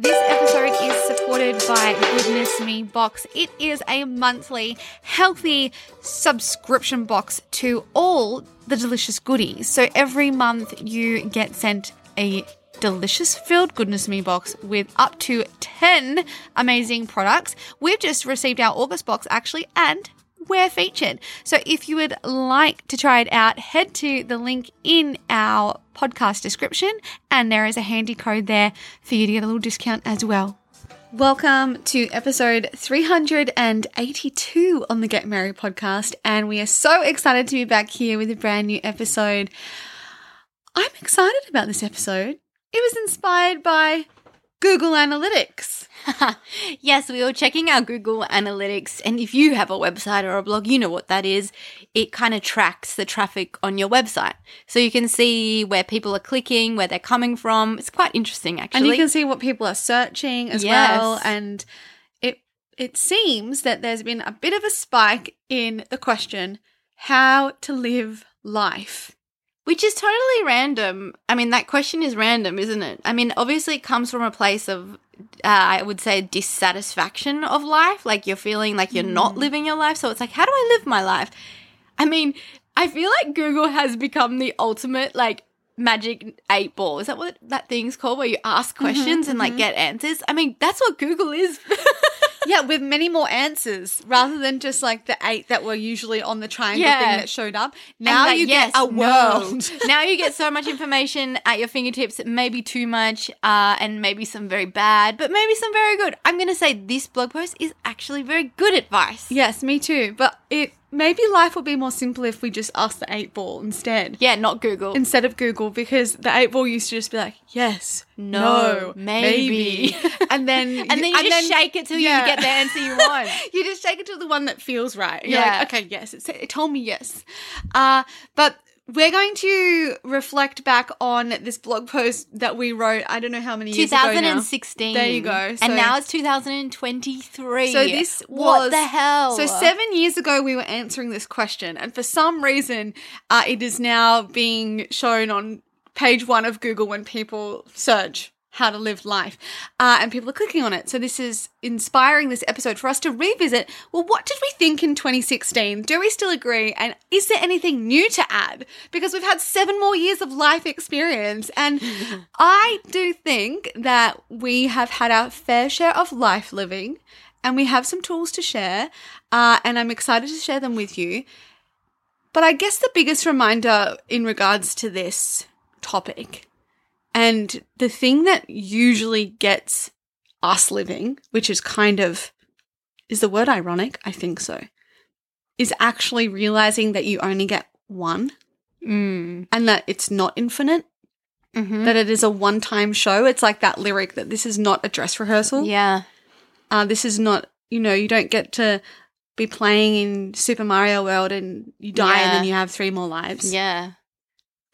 This episode is supported by Goodness Me Box. It is a monthly healthy subscription box to all the delicious goodies. So every month you get sent a delicious filled goodness me box with up to 10 amazing products. We've just received our August box actually and we're featured. So if you would like to try it out, head to the link in our podcast description and there is a handy code there for you to get a little discount as well. Welcome to episode 382 on the Get Merry podcast, and we are so excited to be back here with a brand new episode. I'm excited about this episode. It was inspired by Google Analytics. yes, we were checking our Google Analytics, and if you have a website or a blog, you know what that is. It kind of tracks the traffic on your website. So you can see where people are clicking, where they're coming from. It's quite interesting, actually. And you can see what people are searching as Yes. well. And it it seems that there's been a bit of a spike in the question how to live life. Which is totally random. I mean, that question is random, isn't it? I mean, obviously, it comes from a place of, uh, I would say, dissatisfaction of life. Like you're feeling like you're not mm. living your life. So it's like, how do I live my life? I mean, I feel like Google has become the ultimate, like, magic eight ball. Is that what that thing's called? Where you ask mm-hmm, questions and, like, mm-hmm. get answers? I mean, that's what Google is. Yeah, with many more answers rather than just like the eight that were usually on the triangle Yeah. thing that showed up. Now like, you yes, get a no. world. now you get so much information at your fingertips, maybe too much, uh, and maybe some very bad, but maybe some very good. I'm going to say this blog post is actually very good advice. yes, me too. But it maybe life would be more simple if we just asked the eight ball instead. Yeah, not Google. Instead of Google, because the eight ball used to just be like, yes, No, no, maybe. and then and then you just shake it till yeah. you get the answer you want. you just take it to the one that feels right. You're Yeah. like, okay, yes, it, it told me yes. Uh, but we're going to reflect back on this blog post that we wrote. I don't know how many years ago 2016. There you go. So- and now it's 2023. So this was what the hell? So seven years ago, we were answering this question, and for some reason, uh, it is now being shown on page one of Google when people search how to live life, uh, and people are clicking on it. So this is inspiring this episode for us to revisit. Well, what did we think in 2016? Do we still agree? And is there anything new to add? Because we've had seven more years of life experience, and I do think that we have had our fair share of life living and we have some tools to share, uh, and I'm excited to share them with you. But I guess the biggest reminder in regards to this topic, and the thing that usually gets us living, which is kind of, is the word ironic? I think so, is actually realizing that you only get one Mm. and that it's not infinite, Mhm. that it is a one time show. It's like that lyric that this is not a dress rehearsal. Yeah. Uh, this is not, you know, you don't get to be playing in Super Mario World and you die and then you have three more lives. Yeah.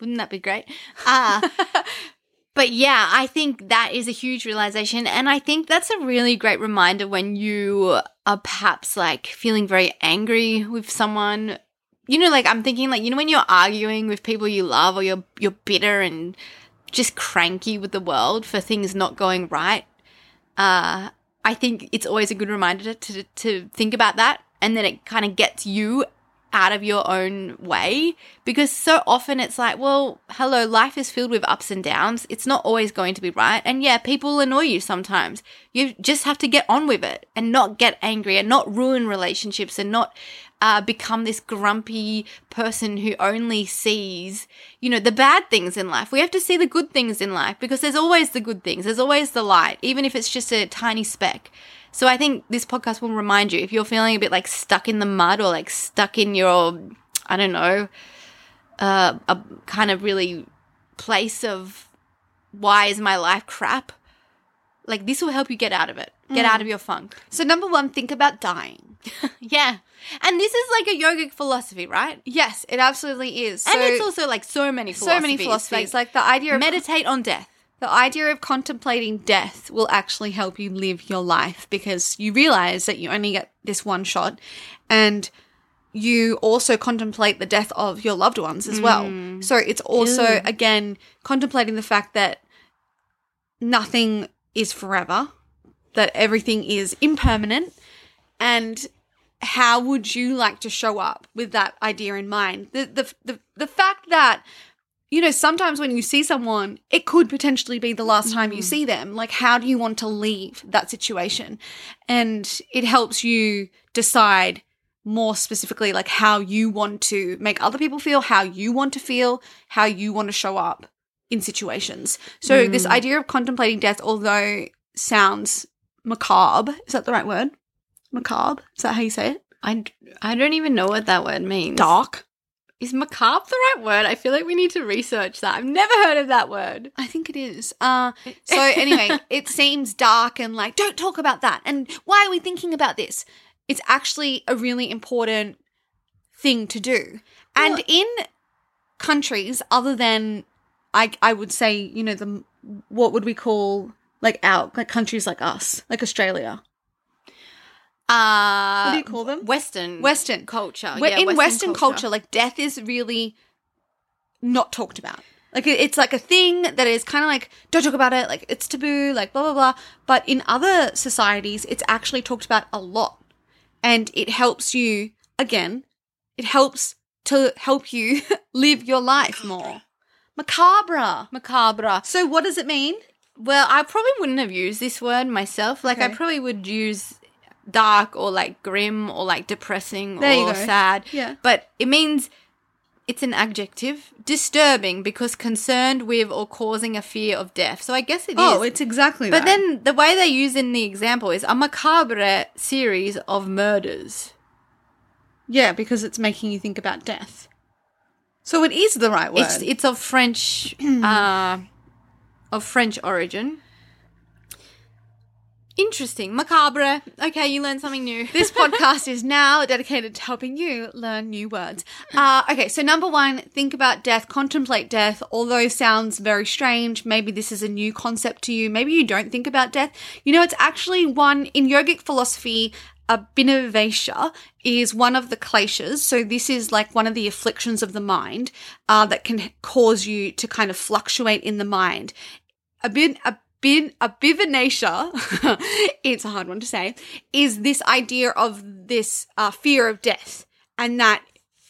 Wouldn't that be great? Ah. but yeah, I think that is a huge realization. And I think that's a really great reminder when you are perhaps like feeling very angry with someone. You know, like I'm thinking like, you know, when you're arguing with people you love or you're you're bitter and just cranky with the world for things not going right. Uh I think it's always a good reminder to to think about that and then it kind of gets you out of your own way because so often it's like, well, hello, life is filled with ups and downs. It's not always going to be right. And yeah, people annoy you sometimes. You just have to get on with it and not get angry and not ruin relationships and not uh, become this grumpy person who only sees, you know, the bad things in life. We have to see the good things in life because there's always the good things. There's always the light, even if it's just a tiny speck. So I think this podcast will remind you if you're feeling a bit like stuck in the mud or like stuck in your, I don't know, uh, a kind of really place of why is my life crap? Like this will help you get out of it. Get out of your funk. So number one, think about dying. Yeah. And this is like a yogic philosophy, right? Yes, it absolutely is. and it's also like so many philosophies. so many philosophies. Like, the idea of meditate on death. The idea of contemplating death will actually help you live your life because you realize that you only get this one shot and you also contemplate the death of your loved ones as well. Mm. So it's also Ew. again contemplating the fact that nothing is forever, that everything is impermanent and how would you like to show up with that idea in mind? The the the, the fact that you know, sometimes when you see someone, it could potentially be the last time you mm. see them. Like, how do you want to leave that situation? And it helps you decide more specifically, like, how you want to make other people feel, how you want to feel, how you want to show up in situations. So, this mm. idea of contemplating death, although sounds macabre, is that the right word? Macabre? Is that how you say it? I, I don't even know what that word means. Dark. Is macabre the right word? I feel like we need to research that. I've never heard of that word. I think it is. Uh, so anyway, it seems dark and like, don't talk about that. And why are we thinking about this? It's actually a really important thing to do. And Well- in countries other than, I, I would say, you know, the what would we call like our like countries like us, like Australia. Uh, What do you call them? Western. Western culture. Where Yeah, in Western, culture. like death is really not talked about. Like it's like a thing that is kind of like don't talk about it, like it's taboo, like blah blah blah. But in other societies, it's actually talked about a lot, and it helps you again. It helps to help you live your life more. Macabre. macabre. So what does it mean? Well, I probably wouldn't have used this word myself. Like, I probably would use dark or like grim or like depressing There or sad. Yeah. But it means it's an adjective. Disturbing because concerned with or causing a fear of death. So I guess it is. Oh, it's exactly But that. then the way they use in the example is a macabre series of murders. yeah, because it's making you think about death. So it is the right word. It's it's of French uh, of French origin. Interesting. Macabre. Okay, you learned something new. This podcast is now dedicated to helping you learn new words. Uh, okay, so number one, think about death, contemplate death. Although sounds very strange, maybe this is a new concept to you. Maybe you don't think about death. You know, it's actually one in yogic philosophy. Abhinivesha is one of the kleshas. So this is like one of the afflictions of the mind uh, that can cause you to kind of fluctuate in the mind. Abhin, abhin, abhivanasha, it's a hard one to say, is this idea of this uh, fear of death and that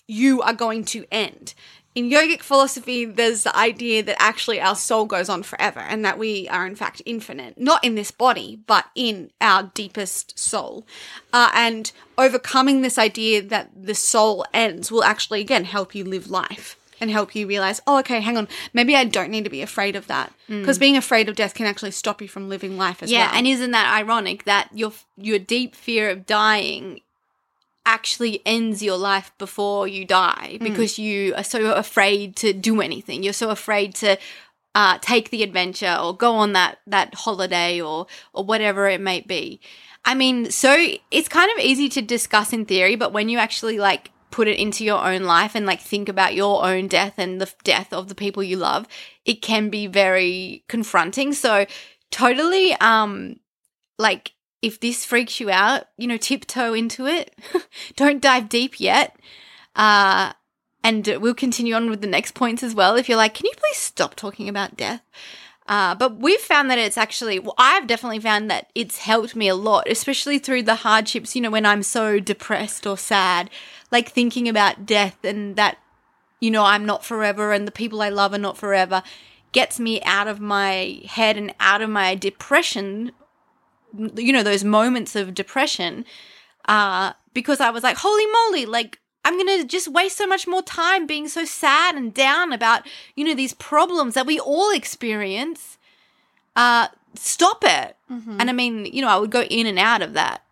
you are going to end. In yogic philosophy, there's the idea that actually our soul goes on forever and that we are in fact infinite, not in this body, but in our deepest soul. Uh, and overcoming this idea that the soul ends will actually, again, help you live life and help you realize, oh, okay, hang on, maybe I don't need to be afraid of that. Because being afraid of death can actually stop you from living life as yeah, well. and isn't that ironic that your your deep fear of dying actually ends your life before you die because you are so afraid to do anything. You're so afraid to uh, take the adventure or go on that that holiday or or whatever it may be. I mean, so it's kind of easy to discuss in theory, but when you actually like put it into your own life and like think about your own death and the death of the people you love, it can be very confronting. So totally um like if this freaks you out, you know, tiptoe into it. Don't dive deep yet. Uh and we'll continue on with the next points as well. If you're like, can you please stop talking about death? Uh, but we've found that it's actually, well, I've definitely found that it's helped me a lot, especially through the hardships, you know, when I'm so depressed or sad, like thinking about death and that, you know, I'm not forever and the people I love are not forever gets me out of my head and out of my depression, you know, those moments of depression, uh, because I was like, holy moly, like, I'm going to just waste so much more time being so sad and down about, you know, these problems that we all experience. Uh, stop it. And I mean, you know, I would go in and out of that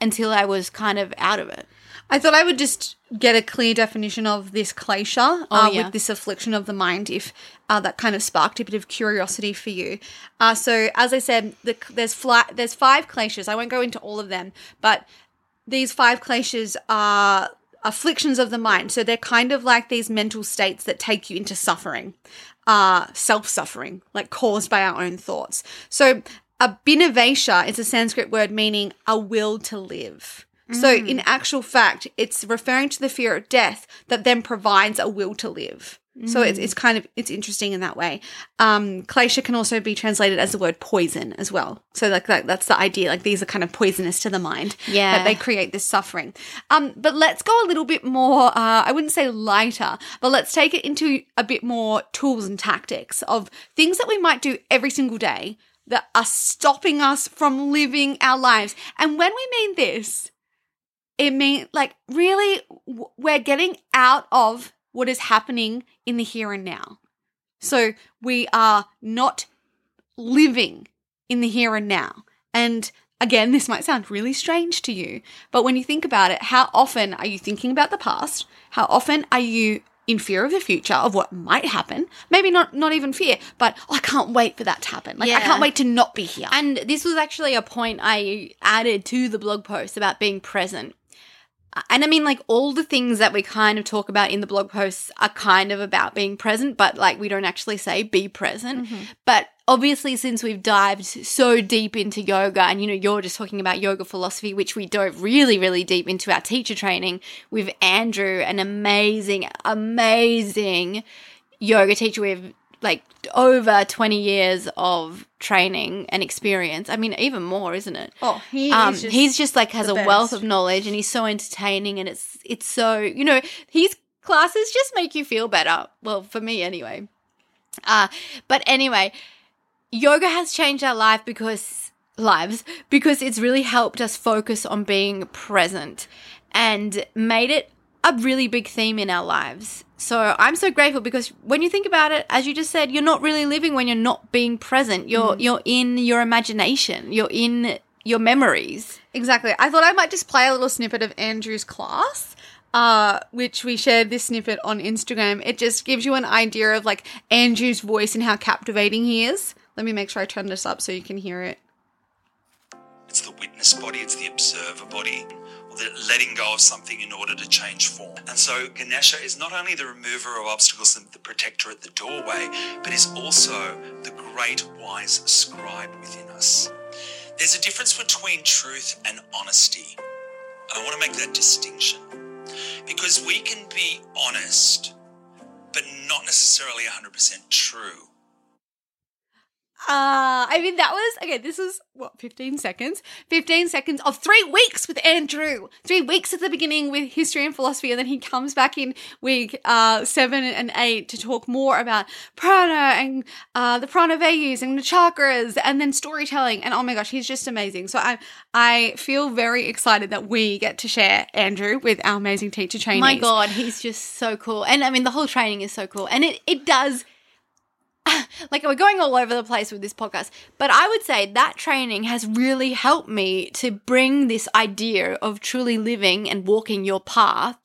until I was kind of out of it. I thought I would just get a clear definition of this klesha uh, Oh, yeah. with this affliction of the mind if uh, that kind of sparked a bit of curiosity for you. Uh, so, as I said, the, there's fly, there's five kleshas. I won't go into all of them, but these five kleshas are afflictions of the mind. So they're kind of like these mental states that take you into suffering, uh, self suffering, like caused by our own thoughts. So abhinivesha is a Sanskrit word meaning a will to live. So, in actual fact, it's referring to the fear of death that then provides a will to live. So it's, it's kind of it's interesting in that way. Um, klesha can also be translated as the word poison as well. So like that, that's the idea. Like these are kind of poisonous to the mind. Yeah. that they create this suffering. Um, but let's go a little bit more. Uh, I wouldn't say lighter, but let's take it into a bit more tools and tactics of things that we might do every single day that are stopping us from living our lives. And when we mean this, it means like really we're getting out of what is happening in the here and now. So we are not living in the here and now. And again, this might sound really strange to you, but when you think about it, how often are you thinking about the past? How often are you in fear of the future of what might happen? Maybe not not even fear, but oh, I can't wait for that to happen. Like I can't wait to not be here. And this was actually a point I added to the blog post about being present. And I mean, like, all the things that we kind of talk about in the blog posts are kind of about being present, but like, we don't actually say be present. Mm-hmm. But obviously, since we've dived so deep into yoga, and you know, you're just talking about yoga philosophy, which we dove really, really deep into our teacher training with Andrew, an amazing, amazing yoga teacher with like over 20 years of training and experience. I mean, even more, isn't it? oh, he Um, is just he's just like has a wealth of knowledge and he's so entertaining and it's it's so you know his classes just make you feel better. Well, for me anyway. Uh but anyway, yoga has changed our life because lives because it's really helped us focus on being present and made it a really big theme in our lives. So I'm so grateful because when you think about it, as you just said, you're not really living when you're not being present. You're you're in your imagination. You're in your memories. Exactly. I thought I might just play a little snippet of Andrew's class, uh, which we shared this snippet on Instagram. It just gives you an idea of like Andrew's voice and how captivating he is. Let me make sure I turn this up so you can hear it. It's the witness body, it's the observer body, or the letting go of something in order to change form. And so Ganesha is not only the remover of obstacles and the protector at the doorway, but is also the great wise scribe within us. There's a difference between truth and honesty. And I want to make that distinction. Because we can be honest, but not necessarily 100% true. Uh, I mean, that was, okay, this was, what, 15 seconds? 15 seconds of three weeks with Andrew. Three weeks at the beginning with history and philosophy, and then he comes back in week uh, seven and eight to talk more about prana and uh, the prana vayus and the chakras and then storytelling. And oh my gosh, he's just amazing. So I, I feel very excited that we get to share Andrew with our amazing teacher trainees. My God, he's just so cool. And I mean, the whole training is so cool. And it, it does, like, we're going all over the place with this podcast, but I would say that training has really helped me to bring this idea of truly living and walking your path.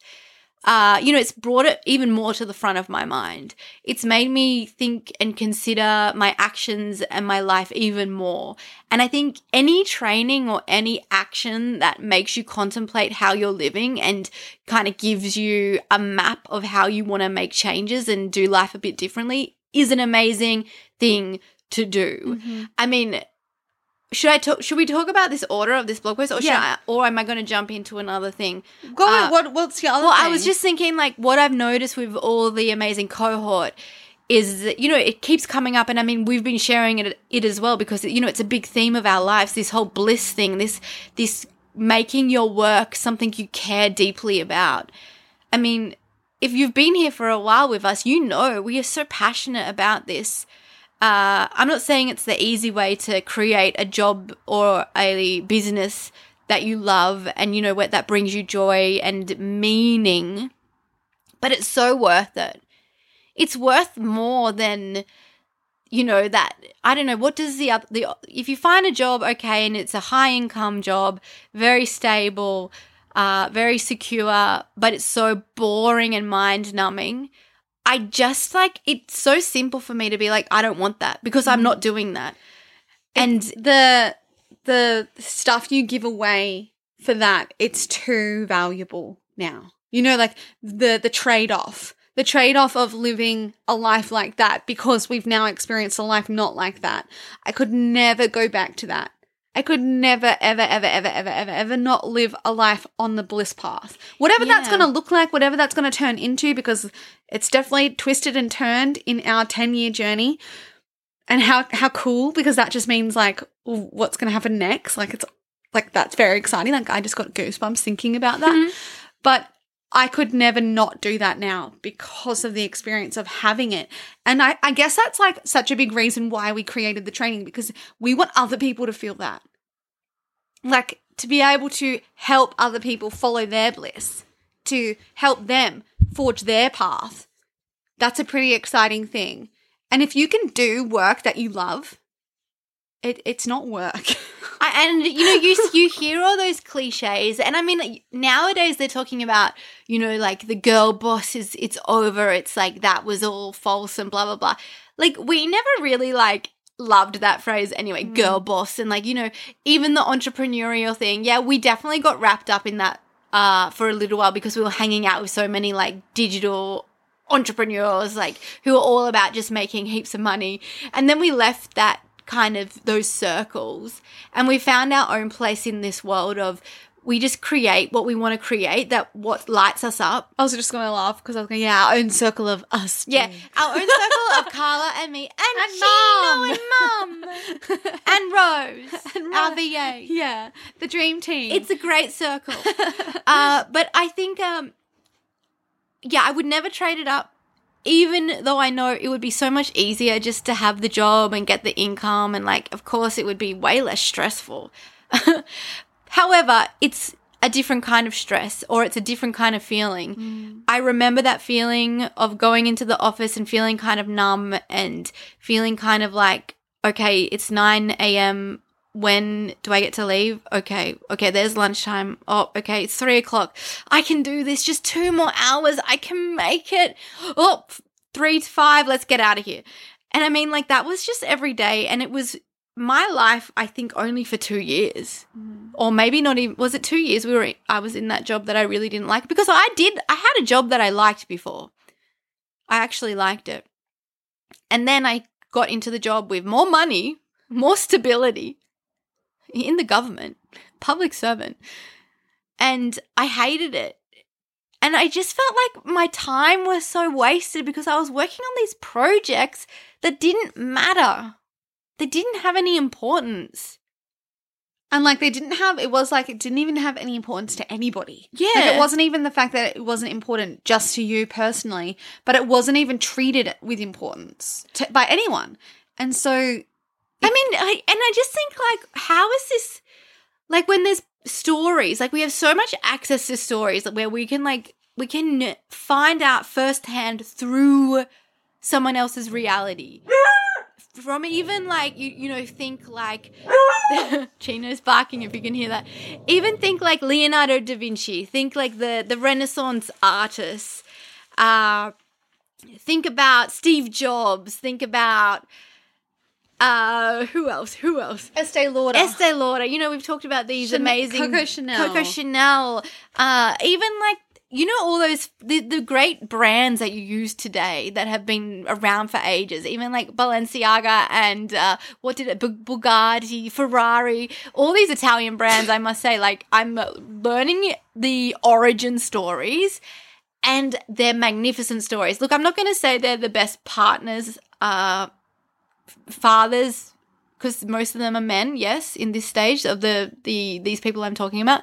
Uh, you know, it's brought it even more to the front of my mind. It's made me think and consider my actions and my life even more. And I think any training or any action that makes you contemplate how you're living and kind of gives you a map of how you want to make changes and do life a bit differently is an amazing thing to do. I mean, should I talk? Should we talk about this order of this blog post, or should Yeah. I, or am I going to jump into another thing? Go Uh, on, what, what's the other well, I was just thinking, like, what I've noticed with all the amazing cohort is that, you know, it keeps coming up. And I mean, we've been sharing it, it as well because, you know, it's a big theme of our lives, this whole bliss thing, this, this making your work something you care deeply about. I mean, if you've been here for a while with us, you know we are so passionate about this. Uh, I'm not saying it's the easy way to create a job or a business that you love and you know what that brings you joy and meaning, but it's so worth it. It's worth more than you know that I don't know what does the the if you find a job okay and it's a high income job, very stable, uh, very secure, but it's so boring and mind numbing. I just like it's so simple for me to be like, I don't want that because Mm. I'm not doing that. And the the stuff you give away for that it's too valuable now you know like the the trade-off the trade-off of living a life like that because we've now experienced a life not like that i could never go back to that i could never ever ever ever ever ever ever not live a life on the bliss path. Whatever that's going to look like whatever that's going to turn into because it's definitely twisted and turned in our 10 year journey. And how how cool because that just means like what's going to happen next? Like it's like that's very exciting. Like i just got goosebumps thinking about that. Mm-hmm. But i could never not do that now because of the experience of having it. And I, I guess that's like such a big reason why we created the training because we want other people to feel that. Like to be able to help other people follow their bliss to help them forge their path that's a pretty exciting thing. And if you can do work that you love, it it's not work. I, and you know you you hear all those cliches and i mean nowadays they're talking about you know like the girl boss is it's over it's like that was all false and blah blah blah. Like we never really like loved that phrase anyway girl boss and like you know even the entrepreneurial thing yeah we definitely got wrapped up in that uh for a little while because we were hanging out with so many like digital entrepreneurs like who are all about just making heaps of money. And then we left that kind of those circles and we found our own place in this world of we just create what we want to create that what lights us up I was just gonna laugh because I was going, yeah, our own circle of us. yeah our own circle of carla and me and, And Mum. and mum and rose And our va yeah, the dream team. it's a great circle uh, but i think um yeah i would never trade it up even though i know it would be so much easier just to have the job and get the income and like of course it would be way less stressful however it's a different kind of stress or it's a different kind of feeling. Hmm. I remember that feeling of going into the office and feeling kind of numb and feeling kind of like, okay, it's 9 a.m. When do I get to leave? Okay, okay, there's lunchtime. Oh, okay, it's three o'clock. I can do this. Just two more hours. I can make it. Oh, three to five. Let's get out of here. And I mean, like, that was just every day. And it was my life, I think, only for two years mm. or maybe not even was it two years we were i was in that job that i really didn't like because i did i had a job that i liked before i actually liked it and then i got into the job with more money more stability in the government public servant and i hated it and i just felt like my time was so wasted because i was working on these projects that didn't matter they didn't have any importance and like they didn't have it was like it didn't even have any importance to anybody. Yeah. Like it wasn't even the fact that it wasn't important just to you personally, but it wasn't even treated with importance to, by anyone. And so I mean, I, and I just think like, how is this? Like when there's stories, like we have so much access to stories where we can like we can find out firsthand through someone else's reality. From even like you, you know, think like Chino's barking if you can hear that. Even think like Leonardo da Vinci. Think like the the Renaissance artists. Uh, think about Steve Jobs. Think about uh who else? Who else? Estee Lauder. Estee Lauder. You know we've talked about these amazing Coco Chanel. Coco Chanel. Uh even like you know all those the, the great brands that you use today that have been around for ages. Even like Balenciaga and uh what did it Bu- Bugatti Ferrari. All these Italian brands I must say like I'm learning the origin stories and they're magnificent stories. Look, I'm not going to say they're the best partners, uh, fathers, because most of them are men. Yes, in this stage of the the these people I'm talking about,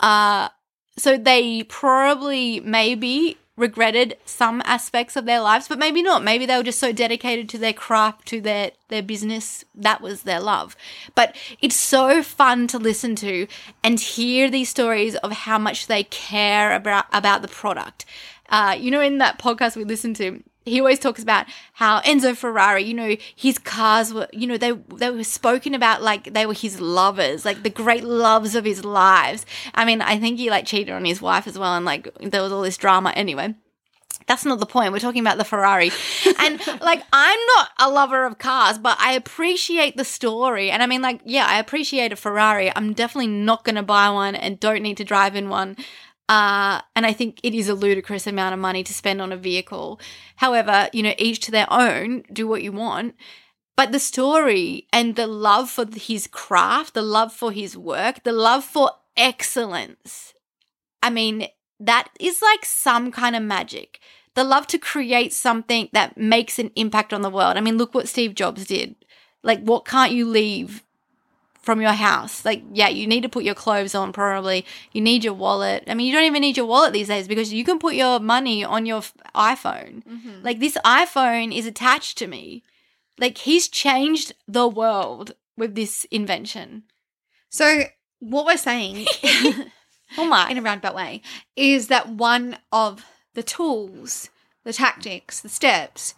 uh, so they probably maybe regretted some aspects of their lives, but maybe not. Maybe they were just so dedicated to their craft, to their their business. That was their love. But it's so fun to listen to and hear these stories of how much they care about about the product. Uh, you know, in that podcast we listened to, he always talks about how Enzo Ferrari, you know, his cars were, you know, they they were spoken about like they were his lovers, like the great loves of his lives. I mean, I think he like cheated on his wife as well, and like there was all this drama anyway. That's not the point. We're talking about the Ferrari. and like, I'm not a lover of cars, but I appreciate the story. And I mean, like, yeah, I appreciate a Ferrari. I'm definitely not going to buy one and don't need to drive in one. Uh, and I think it is a ludicrous amount of money to spend on a vehicle. However, you know, each to their own, do what you want. But the story and the love for his craft, the love for his work, the love for excellence. I mean, that is like some kind of magic. The love to create something that makes an impact on the world. I mean, look what Steve Jobs did. Like, what can't you leave from your house? Like, yeah, you need to put your clothes on, probably. You need your wallet. I mean, you don't even need your wallet these days because you can put your money on your iPhone. Mm-hmm. Like, this iPhone is attached to me. Like, he's changed the world with this invention. So, what we're saying Oh my. in a roundabout way, is that one of the tools, the tactics, the steps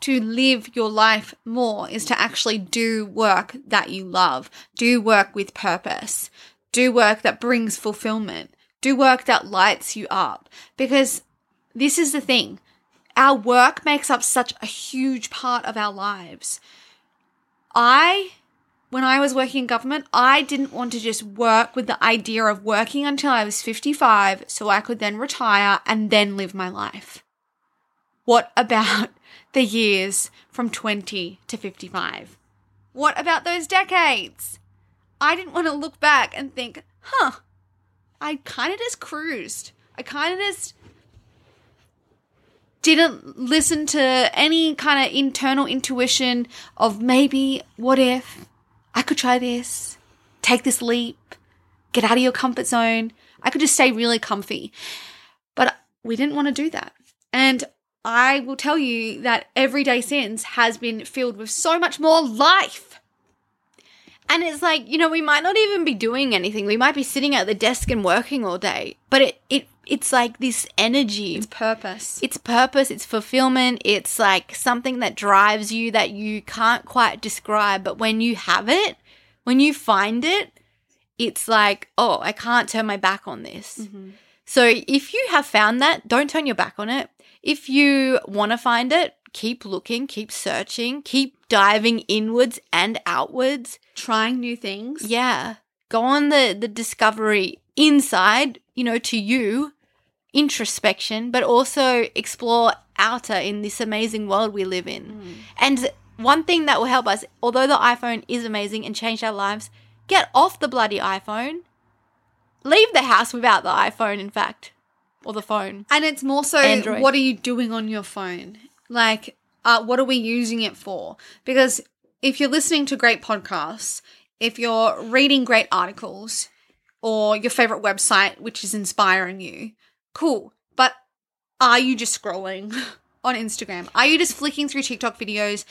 to live your life more is to actually do work that you love, do work with purpose, do work that brings fulfillment, do work that lights you up. Because this is the thing our work makes up such a huge part of our lives. I when I was working in government, I didn't want to just work with the idea of working until I was 55 so I could then retire and then live my life. What about the years from 20 to 55? What about those decades? I didn't want to look back and think, huh, I kind of just cruised. I kind of just didn't listen to any kind of internal intuition of maybe, what if, I could try this, take this leap, get out of your comfort zone. I could just stay really comfy. But we didn't want to do that. And I will tell you that every day since has been filled with so much more life. And it's like, you know, we might not even be doing anything. We might be sitting at the desk and working all day. But it, it it's like this energy. It's purpose. It's purpose, it's fulfillment, it's like something that drives you that you can't quite describe. But when you have it, when you find it, it's like, oh, I can't turn my back on this. Mm-hmm. So if you have found that, don't turn your back on it. If you want to find it, keep looking, keep searching, keep diving inwards and outwards, trying new things. Yeah. Go on the the discovery inside, you know, to you introspection, but also explore outer in this amazing world we live in. Mm. And one thing that will help us, although the iPhone is amazing and changed our lives, get off the bloody iPhone. Leave the house without the iPhone, in fact, or the phone. And it's more so Android. what are you doing on your phone? Like, uh, what are we using it for? Because if you're listening to great podcasts, if you're reading great articles, or your favorite website, which is inspiring you, Cool. But are you just scrolling on Instagram? Are you just flicking through TikTok videos?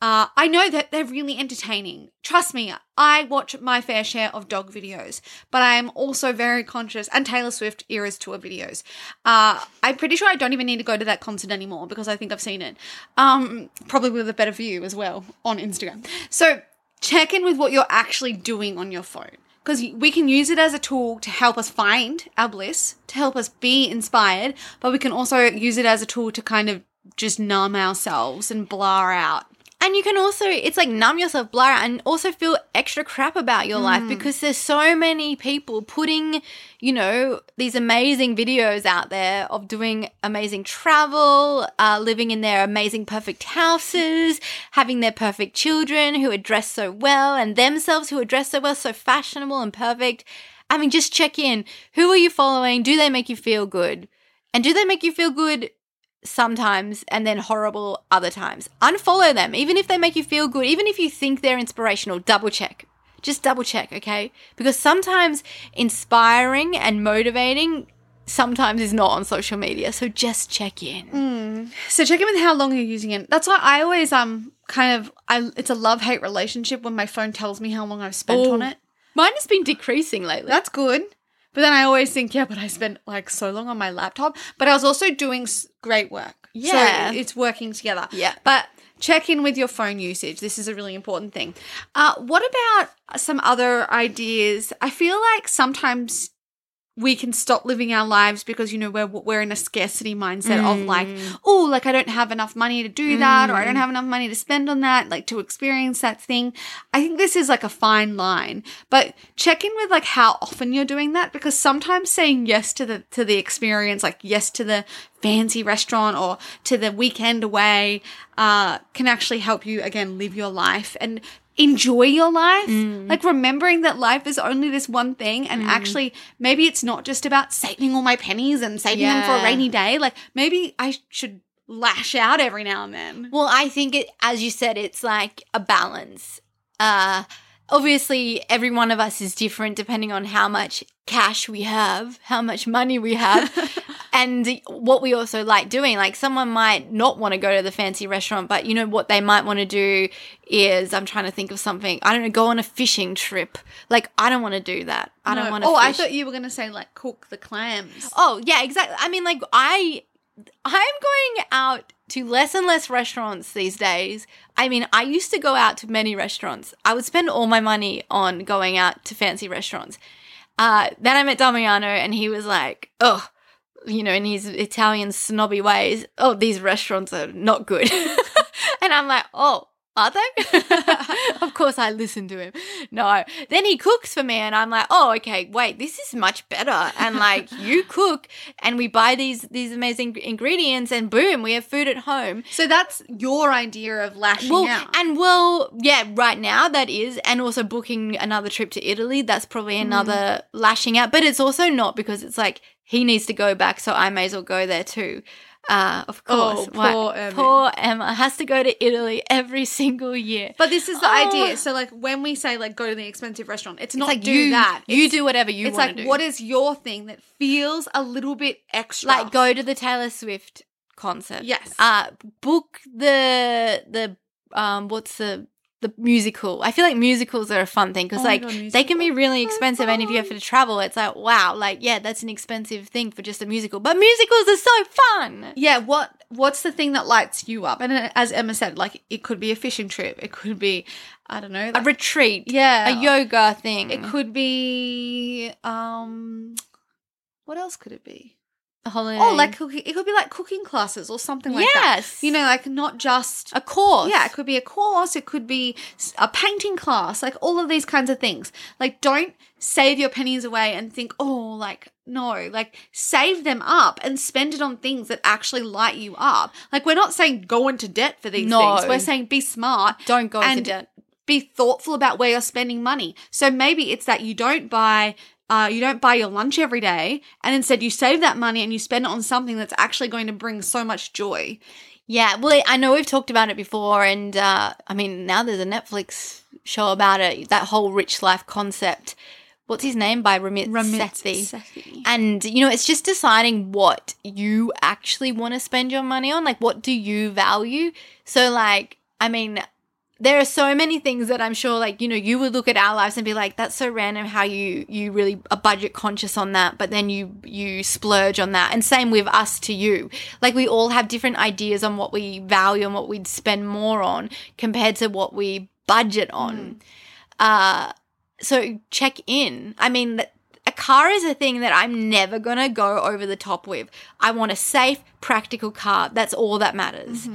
Uh, I know that they're really entertaining. Trust me, I watch my fair share of dog videos, but I am also very conscious, and Taylor Swift Eras Tour videos. Uh, I'm pretty sure I don't even need to go to that concert anymore because I think I've seen it. Um, probably with a better view as well on Instagram. So check in with what you're actually doing on your phone because we can use it as a tool to help us find our bliss, to help us be inspired, but we can also use it as a tool to kind of just numb ourselves and blur out and you can also, it's like numb yourself, blur and also feel extra crap about your mm. life because there's so many people putting, you know, these amazing videos out there of doing amazing travel, uh, living in their amazing, perfect houses, having their perfect children who are dressed so well, and themselves who are dressed so well, so fashionable and perfect. I mean, just check in. Who are you following? Do they make you feel good? And do they make you feel good sometimes and then horrible other times. Unfollow them, even if they make you feel good, even if you think they're inspirational, double check. Just double check, okay? Because sometimes inspiring and motivating sometimes is not on social media. So just check in. Mm. So check in with how long you're using it. That's why I always um kind of I it's a love hate relationship when my phone tells me how long I've spent Ooh. on it. Mine has been decreasing lately. That's good. But then I always think, yeah, but I spent like so long on my laptop. But I was also doing great work. Yeah. So it's working together. Yeah. But check in with your phone usage. This is a really important thing. Uh, what about some other ideas? I feel like sometimes we can stop living our lives because you know we're we're in a scarcity mindset of like oh like I don't have enough money to do that or I don't have enough money to spend on that like to experience that thing. I think this is like a fine line, but check in with like how often you're doing that because sometimes saying yes to the to the experience like yes to the fancy restaurant or to the weekend away uh, can actually help you again live your life. And enjoy your life. Like remembering that life is only this one thing and actually maybe it's not just about saving all my pennies and saving them for a rainy day. Like maybe I should lash out every now and then. Well, I think it, as you said, it's like a balance. Uh, obviously, every one of us is different depending on how much cash we have, how much money we have, and what we also like doing. Like, someone might not want to go to the fancy restaurant, but you know what they might want to do is I'm trying to think of something. I don't know, go on a fishing trip. Like, I don't want to do that. I don't want to. Oh, I thought you were gonna say like cook the clams. Oh, yeah, exactly. I mean, like I I'm going out to less and less restaurants these days. I mean, I used to go out to many restaurants. I would spend all my money on going out to fancy restaurants. Uh, then I met Damiano and he was like, oh, you know, in his Italian snobby ways, oh, these restaurants are not good. and I'm like, oh, are they? of course, I listen to him. No. Then he cooks for me, and I'm like, oh, okay, wait, this is much better. And like, you cook, and we buy these these amazing ingredients, and boom, we have food at home. So that's your idea of lashing Well, out. and well, yeah, right now that is, and also booking another trip to Italy. That's probably Mm. another lashing out, but it's also not because it's like he needs to go back, so I may as well go there too. Uh, of Oh, course, poor Emma. poor Emma has to go to Italy every single year. But this is the Oh. idea. So like when we say like go to the expensive restaurant, it's not It's like do you, that. You do whatever you It's want like to do. what is your thing that feels a little bit extra? like go to the Taylor Swift concert. Yes. Uh book the the um what's the the musical. I feel like musicals are a fun thing because Oh like God, they can be really are expensive, and if you have to travel, it's like wow, like yeah, that's an expensive thing for just a musical. But musicals are so fun. yeah, what what's the thing that lights you up? And uh, as Emma said, like it could be a fishing trip. It could be I don't know. A retreat, yeah. a yoga thing, It could be um what else could it be? Holiday. Oh, like cooking, it could be like cooking classes or something like that. Yes. You know, like not just a course. Yeah, it could be a course, it could be a painting class, like all of these kinds of things. Like, don't save your pennies away and think, oh, like, no, like, save them up and spend it on things that actually light you up. Like, we're not saying go into debt for these No. things, we're saying be smart. Don't go into debt. Be thoughtful about where you're spending money. So maybe it's that you don't buy. Uh, you don't buy your lunch every day, and instead you save that money and you spend it on something that's actually going to bring so much joy. Yeah, well, I know we've talked about it before, and uh, I mean, now there's a Netflix show about it. That whole rich life concept. What's his name? By Ramit, Ramit Sethi. Sethi. And you know, it's just deciding what you actually want to spend your money on. Like, what do you value? So, like, I mean, there are so many things that I'm sure, like, you know, you would look at our lives and be like, "That's so random how you you really are budget conscious on that," but then you you splurge on that. And same with us to you. Like, we all have different ideas on what we value and what we'd spend more on compared to what we budget on. Uh, so check in. I mean, a car is a thing that I'm never gonna go over the top with. I want a safe, practical car. That's all that matters.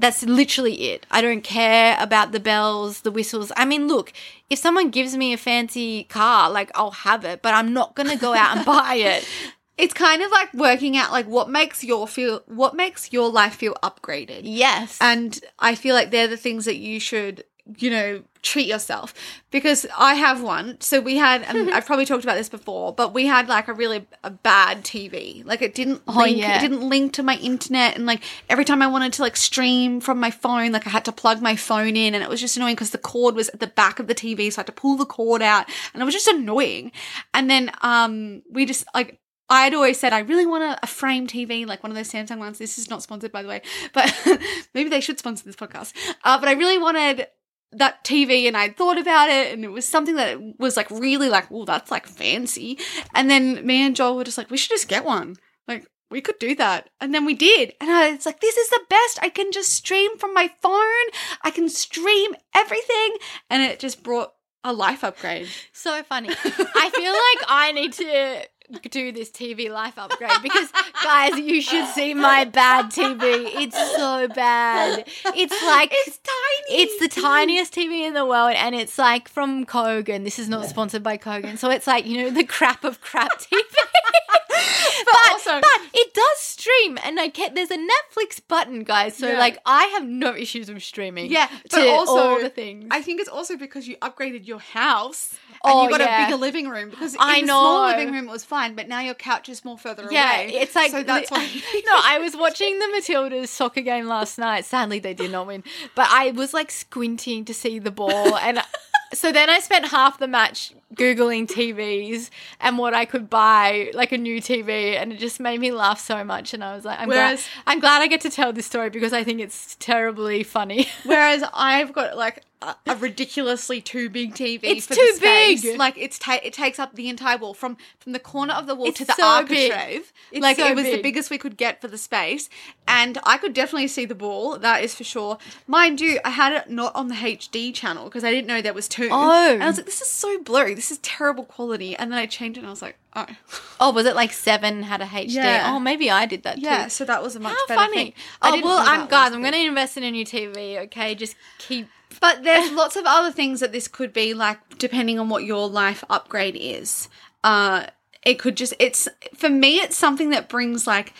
That's literally it. I don't care about the bells, the whistles. I mean, look, if someone gives me a fancy car, like I'll have it, but I'm not gonna go out and buy it. it's kind of like working out like what makes your feel what makes your life feel upgraded Yes. and i feel like they're the things that you should you know treat yourself. Because i have one. So we had and i've probably talked about this before but we had like a really a bad tv like it didn't Oh, link yeah. it didn't link to my internet. And like every time i wanted to like stream from my phone like i had to plug my phone in. And it was just annoying because the cord was at the back of the tv so i had to pull the cord out. And it was just annoying. And then um we just like I had always said I really want a, a frame TV, like one of those Samsung ones. This is not sponsored, by the way, but maybe they should sponsor this podcast. Uh, but I really wanted that TV, and I thought about it, and it was something that was like really like, oh, that's like fancy. And then me and Joel were just like, we should just get one. Like we could do that, and then we did. And I, it's like this is the best. I can just stream from my phone. I can stream everything, and it just brought a life upgrade. So funny. I feel like I need to do this TV life upgrade because, guys, you should see my bad TV. It's so bad. It's like It's tiny. it's the tiniest TV in the world, and it's like from Kogan. This is not sponsored by Kogan, so it's like you know the crap of crap TV. but, also- but it does stream, and I can There's a Netflix button, guys. So Yeah. like I have no issues with streaming. Yeah, to but also all the things. I think it's also because you upgraded your house Oh, you got yeah. a bigger living room. Because I in the small living room it was fine, but now your couch is more further Yeah, away. it's like so that's why. no, I was watching the Matildas soccer game last night. Sadly, they did not win, but I was like squinting to see the ball, and so then I spent half the match googling TVs and what I could buy, like a new TV, and it just made me laugh so much. And I was like, I'm Whereas- glad, I'm glad I get to tell this story because I think it's terribly funny. Whereas I've got like a, a ridiculously too big TV. It's for too the space. big. Like it's ta- it takes up the entire wall from from the corner of the wall It's to the so architrave. It's like so it was the biggest we could get for the space, and I could definitely see the ball. That is for sure. Mind you, I had it not on the HD channel because I didn't know there was two. Oh. and I was like, this is so blurry. This is terrible quality. And then I changed it, and I was like, oh, oh, was it like seven had a HD? Yeah. Oh, maybe I did that too. yeah. So that was a much How better funny. thing. Oh well, I'm guys. I'm going to invest in a new TV. Okay, just keep But there's lots of other things that this could be, like depending on what your life upgrade is. Uh, it could just it's for me, it's something that brings like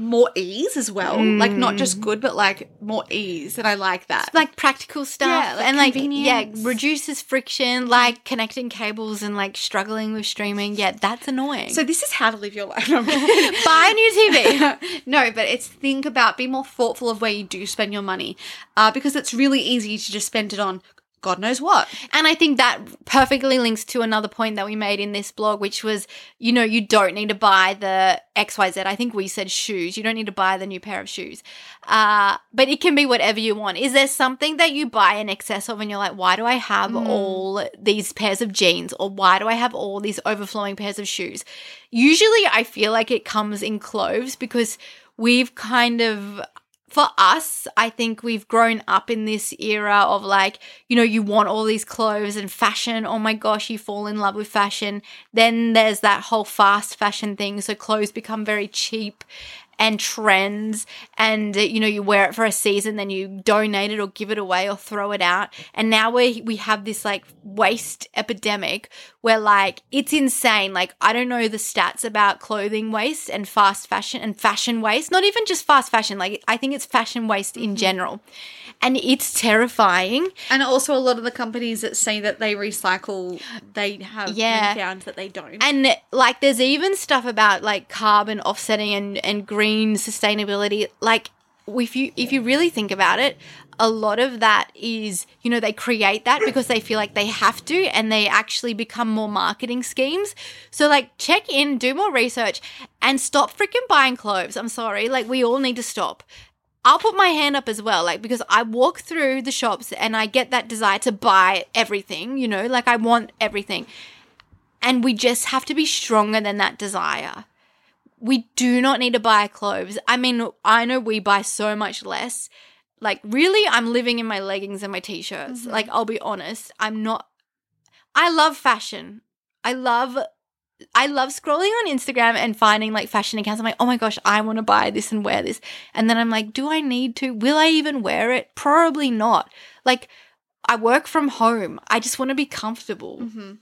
more ease as well. Like not just good, but like more ease, and I like that. like practical stuff Yeah, like and like yeah reduces friction like connecting cables and like struggling with streaming yeah that's annoying so this is how to live your life. buy a new tv no, but it's think about be more thoughtful of where you do spend your money, uh, because it's really easy to just spend it on God knows what. and i think that perfectly links to another point that we made in this blog which was you know you don't need to buy the xyz i think we said shoes. You don't need to buy the new pair of shoes. Uh, but it can be whatever you want. Is there something that you buy in excess of and you're like why do i have all these pairs of jeans? Or why do i have all these overflowing pairs of shoes? Usually i feel like it comes in clothes because we've kind of for us, I think we've grown up in this era of like, you know, you want all these clothes and fashion. Oh my gosh, you fall in love with fashion. Then there's that whole fast fashion thing. So clothes become very cheap and trends and you know you wear it for a season then you donate it or give it away or throw it out. And now we we have this like waste epidemic where like it's insane. Like i don't know the stats about clothing waste and fast fashion and fashion waste. Not even just fast fashion like i think it's fashion waste in mm-hmm. general. And it's terrifying. And also, a lot of the companies that say that they recycle, they have Yeah. been found that they don't. And like there's even stuff about like carbon offsetting and, and green sustainability. Like if you if you really think about it, a lot of that is, you know, they create that because they feel like they have to and they actually become more marketing schemes. So like check in, do more research and stop freaking buying clothes. I'm sorry. Like we all need to stop. I'll put my hand up as well, like because I walk through the shops and I get that desire to buy everything, you know, like I want everything. And we just have to be stronger than that desire. We do not need to buy clothes. I mean, I know we buy so much less. Like, really, I'm living in my leggings and my t shirts. Like, I'll be honest, I'm not. I love fashion. I love. I love scrolling on Instagram and finding like fashion accounts. I'm like, oh my gosh, I want to buy this and wear this. And then I'm like, do I need to? Will I even wear it? Probably not. Like, I work from home. I just want to be comfortable. Mhm.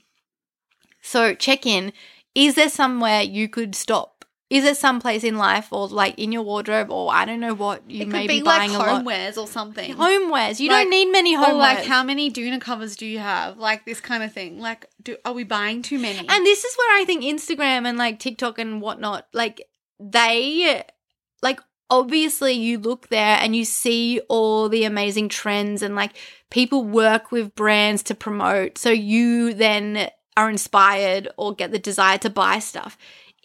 So check in. Is there somewhere you could stop? Is it some place in life or like in your wardrobe or I don't know what you it may could be, be like buying a lot? homewares or something. Homewares. You Like- don't need many Or like how many doona covers do you have? Like this kind of thing. Like, do are we buying too many? And this is where I think Instagram and like TikTok and whatnot, like they, like obviously you look there and you see all the amazing trends and like people work with brands to promote. So you then are inspired or get the desire to buy stuff.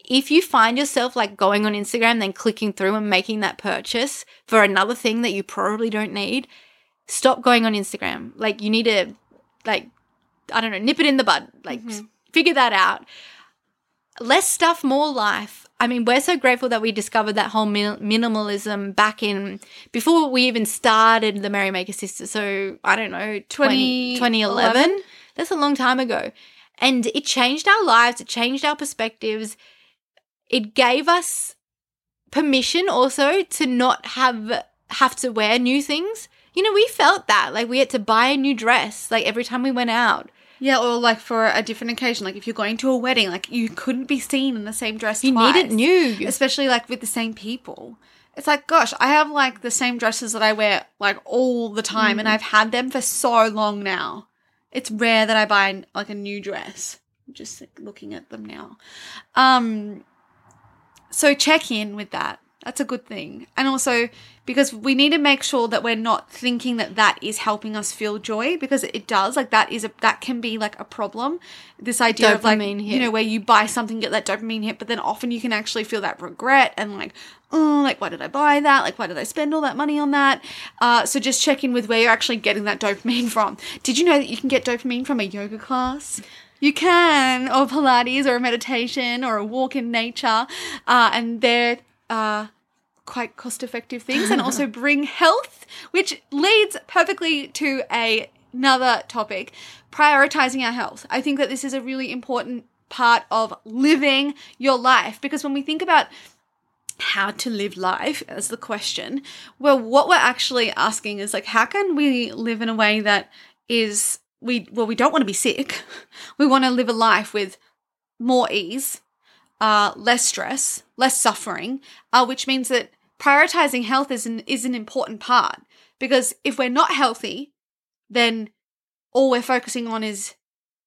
If you find yourself like going on Instagram, then clicking through and making that purchase for another thing that you probably don't need, stop going on Instagram. Like you need to, like, I don't know, nip it in the bud. Like s- figure that out less stuff, more life. I mean, we're so grateful that we discovered that whole min- minimalism back in before we even started the Merrymaker Sisters. So I don't know, 20, 2011. That's a long time ago. And it changed our lives, it changed our perspectives. It gave us permission also to not have have to wear new things. You know, we felt that like we had to buy a new dress like every time we went out. Yeah, or like for a different occasion, like if you're going to a wedding, like you couldn't be seen in the same dress You twice. need it new. especially like with the same people. It's like, gosh, I have like the same dresses that I wear like all the time, Mm. and I've had them for so long now. It's rare that I buy like a new dress. I'm just like, looking at them now. Um, so check in with that. That's a good thing, and also because we need to make sure that we're not thinking that that is helping us feel joy because it does. Like that is a that can be like a problem. This idea of like Dopamine you know where you buy something get that dopamine hit, but then often you can actually feel that regret and like oh like why did I buy that? Like why did I spend all that money on that? Uh, so just check in with where you're actually getting that dopamine from. Did you know that you can get dopamine from a yoga class? You can, or Pilates, or a meditation, or a walk in nature, uh, and they're uh, quite cost-effective things, and also bring health, which leads perfectly to a, another topic: prioritizing our health. I think that this is a really important part of living your life because when we think about how to live life as the question. Well, what we're actually asking is like, how can we live in a way that is we well, we don't want to be sick. We want to live a life with more ease, uh, less stress, less suffering, uh, which means that prioritizing health is an is an important part because if we're not healthy, then all we're focusing on is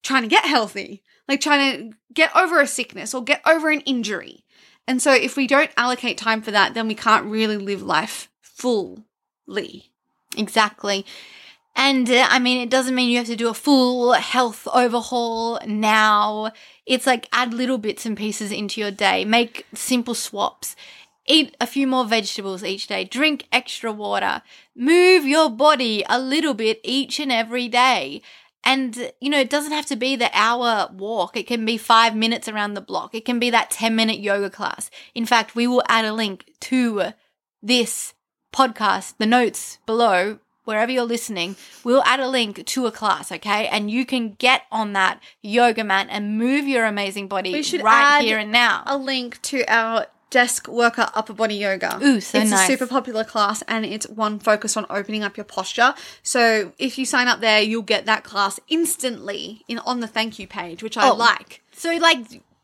trying to get healthy, like trying to get over a sickness or get over an injury. And so if we don't allocate time for that, then we can't really live life fully. Exactly. And uh, I mean, it doesn't mean you have to do a full health overhaul now. It's like add little bits and pieces into your day, make simple swaps, eat a few more vegetables each day, drink extra water, move your body a little bit each and every day. And, you know, it doesn't have to be the hour walk. It can be five minutes around the block. It can be that 10 minute yoga class. In fact, we will add a link to this podcast, the notes below, wherever you're listening, we'll add a link to a class, okay? And you can get on that yoga mat and move your amazing body We should right add here and now. A link to our desk worker upper body yoga. Ooh, so it's nice. a super popular class and it's one focused on opening up your posture. So if you sign up there, you'll get that class instantly in on the thank you page, which I Oh. like. So, like,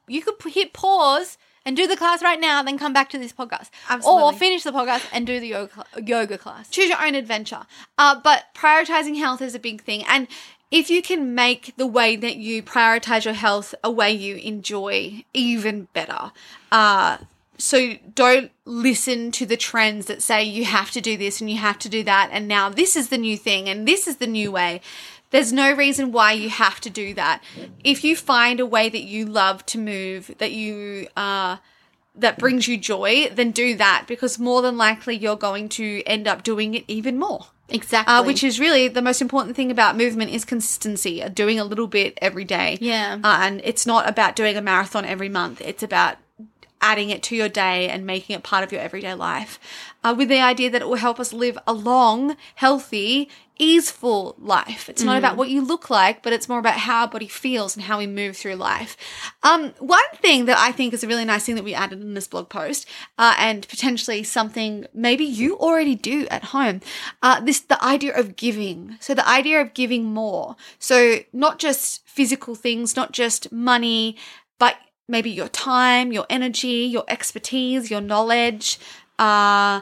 you could p- hit pause and do the class right now, then come back to this podcast. Or finish the podcast and do the yoga, yoga class. choose your own adventure. Uh, but prioritizing health is a big thing. And if you can make the way that you prioritize your health a way you enjoy even better. Uh, so don't listen to the trends that say you have to do this and you have to do that. And now this is the new thing and this is the new way. There's no reason why you have to do that. If you find a way that you love to move, that you, uh, that brings you joy, then do that because more than likely you're going to end up doing it even more. Exactly. Uh, which is really the most important thing about movement is consistency, uh, doing a little bit every day. Yeah. Uh, and it's not about doing a marathon every month. It's about adding it to your day and making it part of your everyday life uh, with the idea that it will help us live a long, healthy, easeful life. It's not about what you look like, but it's more about how our body feels and how we move through life. Um, one thing that I think is a really nice thing that we added in this blog post, uh, and potentially something maybe you already do at home, uh, this the idea of giving. So the idea of giving more. So not just physical things, not just money, but maybe your time, your energy, your expertise, your knowledge. Uh,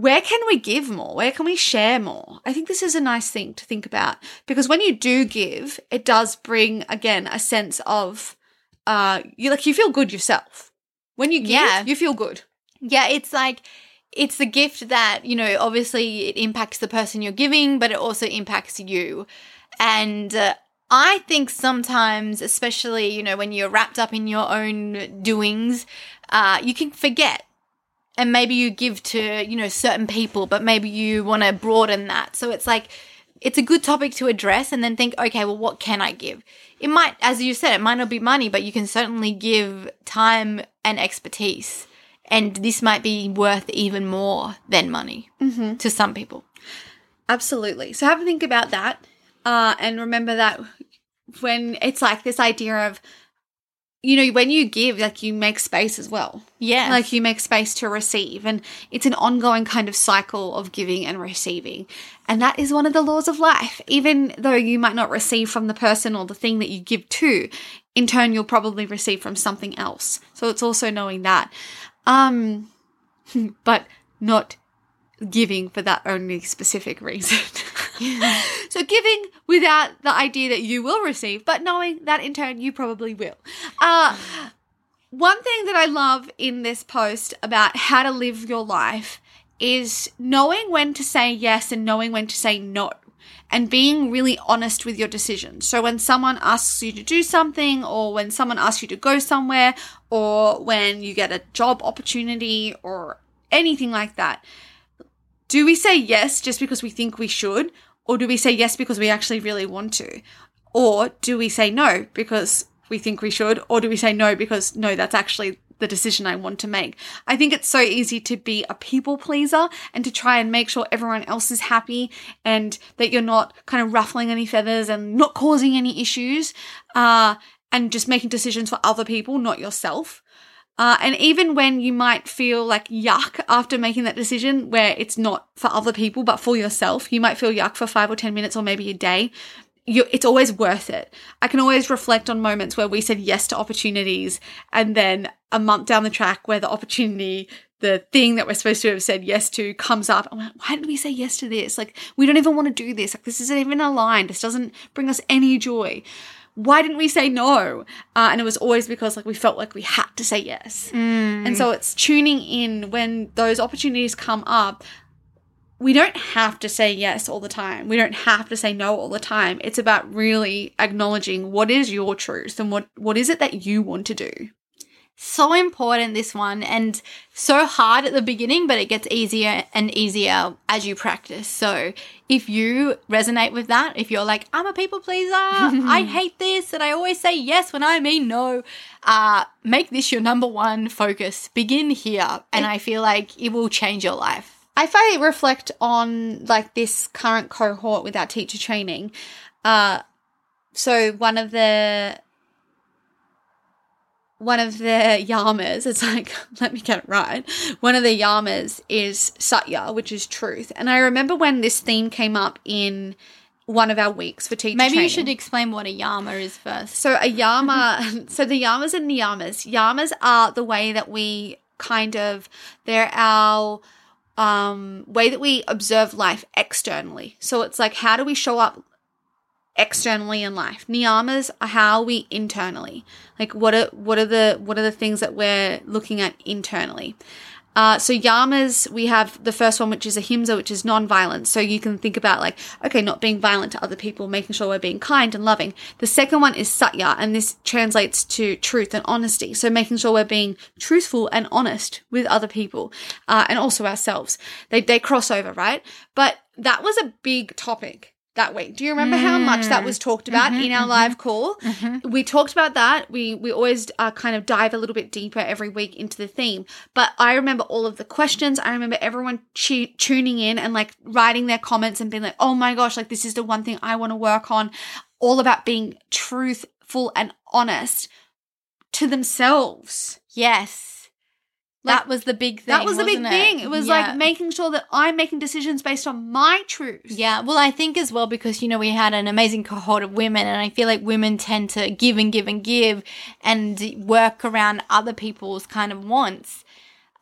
where can we give more? Where can we share more? I think this is a nice thing to think about because when you do give, it does bring again a sense of uh you like you feel good yourself. When you give, Yeah. you feel good. Yeah, it's like it's the gift that, you know, obviously it impacts the person you're giving, but it also impacts you. And uh, I think sometimes, especially, you know, when you're wrapped up in your own doings, uh, you can forget. And maybe you give to, you know, certain people, but maybe you want to broaden that. So it's like, it's a good topic to address and then think, okay, well, what can I give? It might, as you said, it might not be money, but you can certainly give time and expertise. And this might be worth even more than money to some people. Absolutely. So have a think about that. Uh, and remember that when it's like this idea of you know, when you give, like you make space as well. Yeah. Like you make space to receive. And it's an ongoing kind of cycle of giving and receiving. And that is one of the laws of life. Even though you might not receive from the person or the thing that you give to, in turn, you'll probably receive from something else. So it's also knowing that. Um, but not giving for that only specific reason. so giving without the idea that you will receive, but knowing that in turn you probably will. Uh, one thing that I love in this post about how to live your life is knowing when to say yes and knowing when to say no. And being really honest with your decisions. So, when someone asks you to do something, or when someone asks you to go somewhere, or when you get a job opportunity, or anything like that, do we say yes just because we think we should? Or do we say yes because we actually really want to? Or do we say no because we think we should? Or do we say no because no, that's actually the decision I want to make? I think it's so easy to be a people pleaser and to try and make sure everyone else is happy and that you're not kind of ruffling any feathers and not causing any issues, uh, and just making decisions for other people, not yourself. Uh, and even when you might feel like yuck after making that decision, where it's not for other people but for yourself, you might feel yuck for five or 10 minutes or maybe a day. You, it's always worth it. I can always reflect on moments where we said yes to opportunities and then a month down the track where the opportunity, the thing that we're supposed to have said yes to comes up. I'm like, why did we say yes to this? Like, we don't even want to do this. Like, this isn't even aligned. This doesn't bring us any joy why didn't we say no? Uh, and it was always because like we felt like we had to say yes. Mm. And so it's tuning in when those opportunities come up. We don't have to say yes all the time. We don't have to say no all the time. It's about really acknowledging what is your truth and what what is it that you want to do. So important, this one, and so hard at the beginning, but it gets easier and easier as you practice. So, if you resonate with that, if you're like, I'm a people pleaser, I hate this, and I always say yes when I mean no, uh, make this your number one focus. Begin here, and I feel like it will change your life. If I reflect on like this current cohort with our teacher training, uh, so one of the one of the yamas, it's like, let me get it right. One of the yamas is Satya, which is truth. And I remember when this theme came up in one of our weeks for teacher Maybe you should explain what a yama is first. So a yama, so the yamas and niyamas. Yamas are the way that we kind of, they're our um, way that we observe life externally. So it's like, how do we show up externally in life? Niyamas are how we internally. Like what are what are the what are the things that we're looking at internally? Uh, so yamas, we have the first one, which is ahimsa, which is non-violence. So you can think about like, okay, not being violent to other people, making sure we're being kind and loving. The second one is satya, and this translates to truth and honesty. So making sure we're being truthful and honest with other people, uh, and also ourselves. They, they cross over, right? But that was a big topic that week. Do you remember how much that was mm-hmm. talked about in our mm-hmm. live call? Mm-hmm. We talked about that. We we always uh, kind of dive a little bit deeper every week into the theme. But I remember all of the questions. I remember everyone tu- tuning in and like writing their comments and being like, "Oh my gosh, like this is the one thing I want to work on." All about being truthful and honest to themselves. Yes. Like, that was the big thing. that was the big wasn't thing. It was Yeah. like making sure that I'm making decisions based on my truth. Yeah, well, I think as well because you know we had an amazing cohort of women, and I feel like women tend to give and give and give, and work around other people's kind of wants.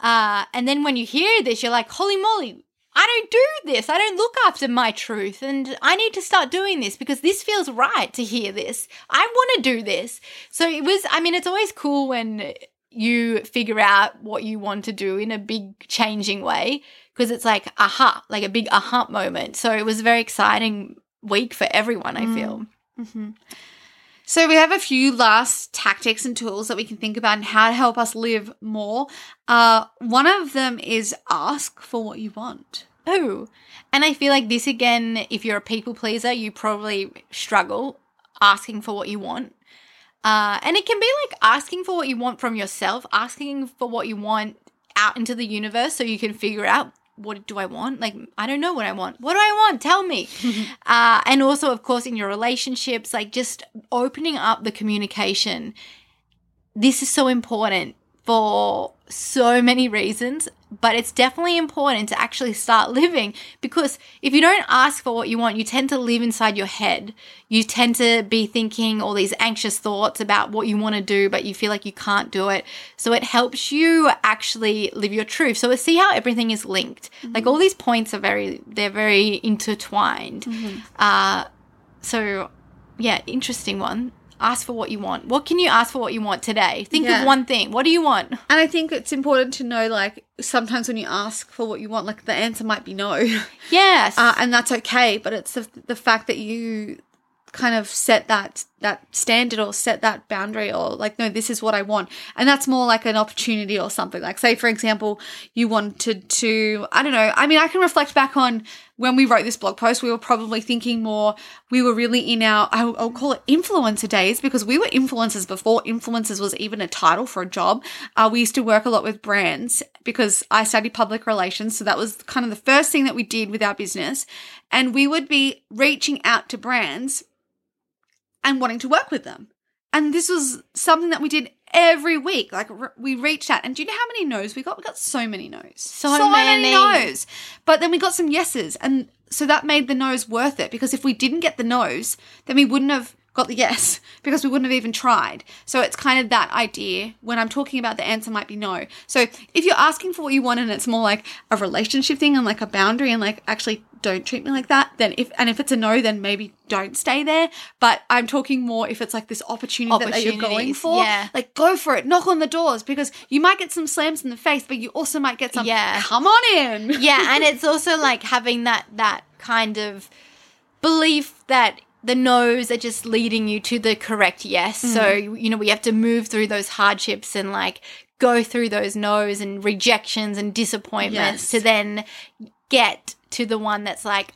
Uh, and then when you hear this, you're like, "Holy moly! I don't do this. I don't look after my truth, and I need to start doing this because this feels right to hear this. I want to do this." So it was. I mean, it's always cool when you figure out what you want to do in a big changing way because it's like aha, like a big aha moment. So it was a very exciting week for everyone, I feel. So we have a few last tactics and tools that we can think about and how to help us live more. Uh, one of them is ask for what you want. Oh, and I feel like this again, if you're a people pleaser, you probably struggle asking for what you want. Uh, and it can be like asking for what you want from yourself, asking for what you want out into the universe so you can figure out what do I want? Like, I don't know what I want. What do I want? Tell me. uh, and also, of course, in your relationships, like just opening up the communication this is so important for so many reasons, but it's definitely important to actually start living because if you don't ask for what you want, you tend to live inside your head. You tend to be thinking all these anxious thoughts about what you want to do, but you feel like you can't do it. So it helps you actually live your truth. So see how everything is linked. Mm-hmm. Like all these points are very, they're very intertwined. Mm-hmm. Uh, so yeah, interesting one ask for what you want. What can you ask for what you want today? Think yeah. of one thing. What do you want? And I think it's important to know like sometimes when you ask for what you want, like the answer might be no. Yes. Uh, and that's okay. But it's the, the fact that you kind of set that that standard or set that boundary or like no this is what i want. And that's more like an opportunity or something. Like say for example you wanted to i don't know i mean i can reflect back on when we wrote this blog post we were probably thinking more we were really in our i'll, I'll call it influencer days because we were influencers before influencers was even a title for a job. Uh, we used to work a lot with brands because i studied public relations. So that was kind of the first thing that we did with our business. And we would be reaching out to brands and wanting to work with them. And this was something that we did every week. Like we reached out, and do you know how many no's we got? We got so many no's, so, so many. many no's. But then we got some yeses, and so that made the no's worth it. Because if we didn't get the no's, then we wouldn't have got the yes because we wouldn't have even tried. So it's kind of that idea when I'm talking about the answer might be no. So if you're asking for what you want and it's more like a relationship thing and like a boundary and like actually don't treat me like that, then if and if it's a no, then maybe don't stay there. But I'm talking more if it's like this opportunity that you're going for. Yeah. Like go for it. Knock on the doors because you might get some slams in the face, but you also might get some yeah. come on in. Yeah, and it's also like having that that kind of belief that the no's are just leading you to the correct yes. Mm. So, you know, we have to move through those hardships and like go through those no's and rejections and disappointments yes. to then get to the one that's like,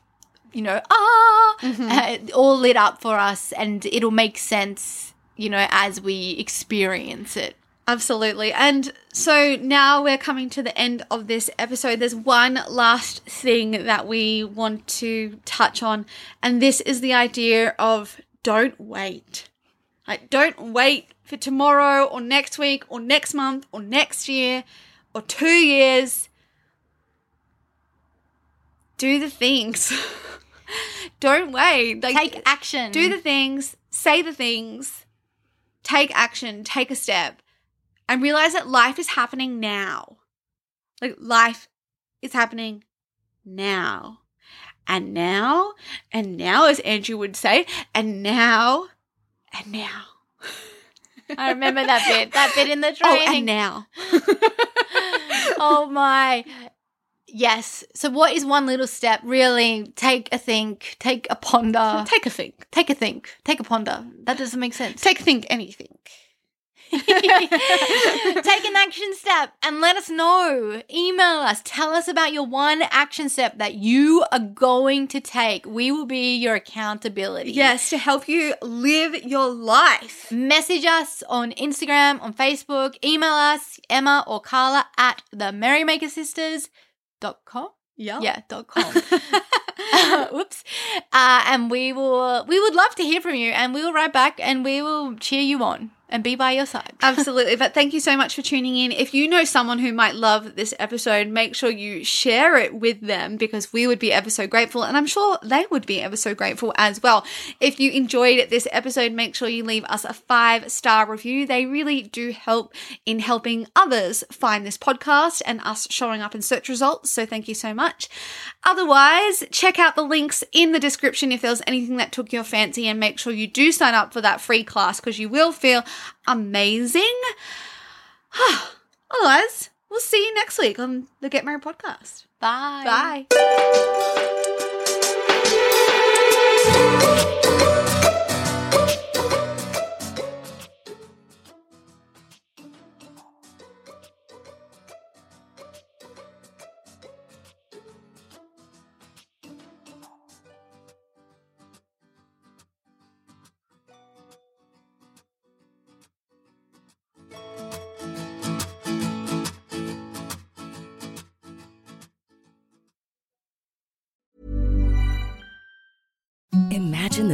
you know, ah, mm-hmm. uh, all lit up for us and it'll make sense, you know, as we experience it. Absolutely. And so now we're coming to the end of this episode. There's one last thing that we want to touch on, and this is the idea of don't wait. Like, don't wait for tomorrow or next week or next month or next year or two years. Do the things. don't wait. Like, take action. Do the things, say the things, take action, take a step and realize that life is happening now. Like life is happening now. And now, and now, as Andrew would say, and now, and now. I remember that bit, that bit in the training. Oh, and now. oh my. Yes. So, what is one little step? Really take a think, take a ponder. Take a think. Take a think. Take a ponder. That doesn't make sense. Take a think anything. Take an action step and let us know. Email us. Tell us about your one action step that you are going to take. We will be your accountability. Yes, to help you live your life. Message us on Instagram, on Facebook. Email us, Emma or Carla at the merrymakersisters.com. Yeah. Yeah, dot com. Whoops. Uh, and we will we would love to hear from you and we will write back and we will cheer you on and be by your side. Absolutely. But thank you so much for tuning in. If you know someone who might love this episode, make sure you share it with them because we would be ever so grateful. And I'm sure they would be ever so grateful as well. If you enjoyed this episode, make sure you leave us a five star review. They really do help in helping others find this podcast and us showing up in search results. So thank you so much. Otherwise, check out the links in the description if there was anything that took your fancy and make sure you do sign up for that free class because you will feel amazing. Otherwise, we'll see you next week on the Get Merry podcast. Bye. Bye.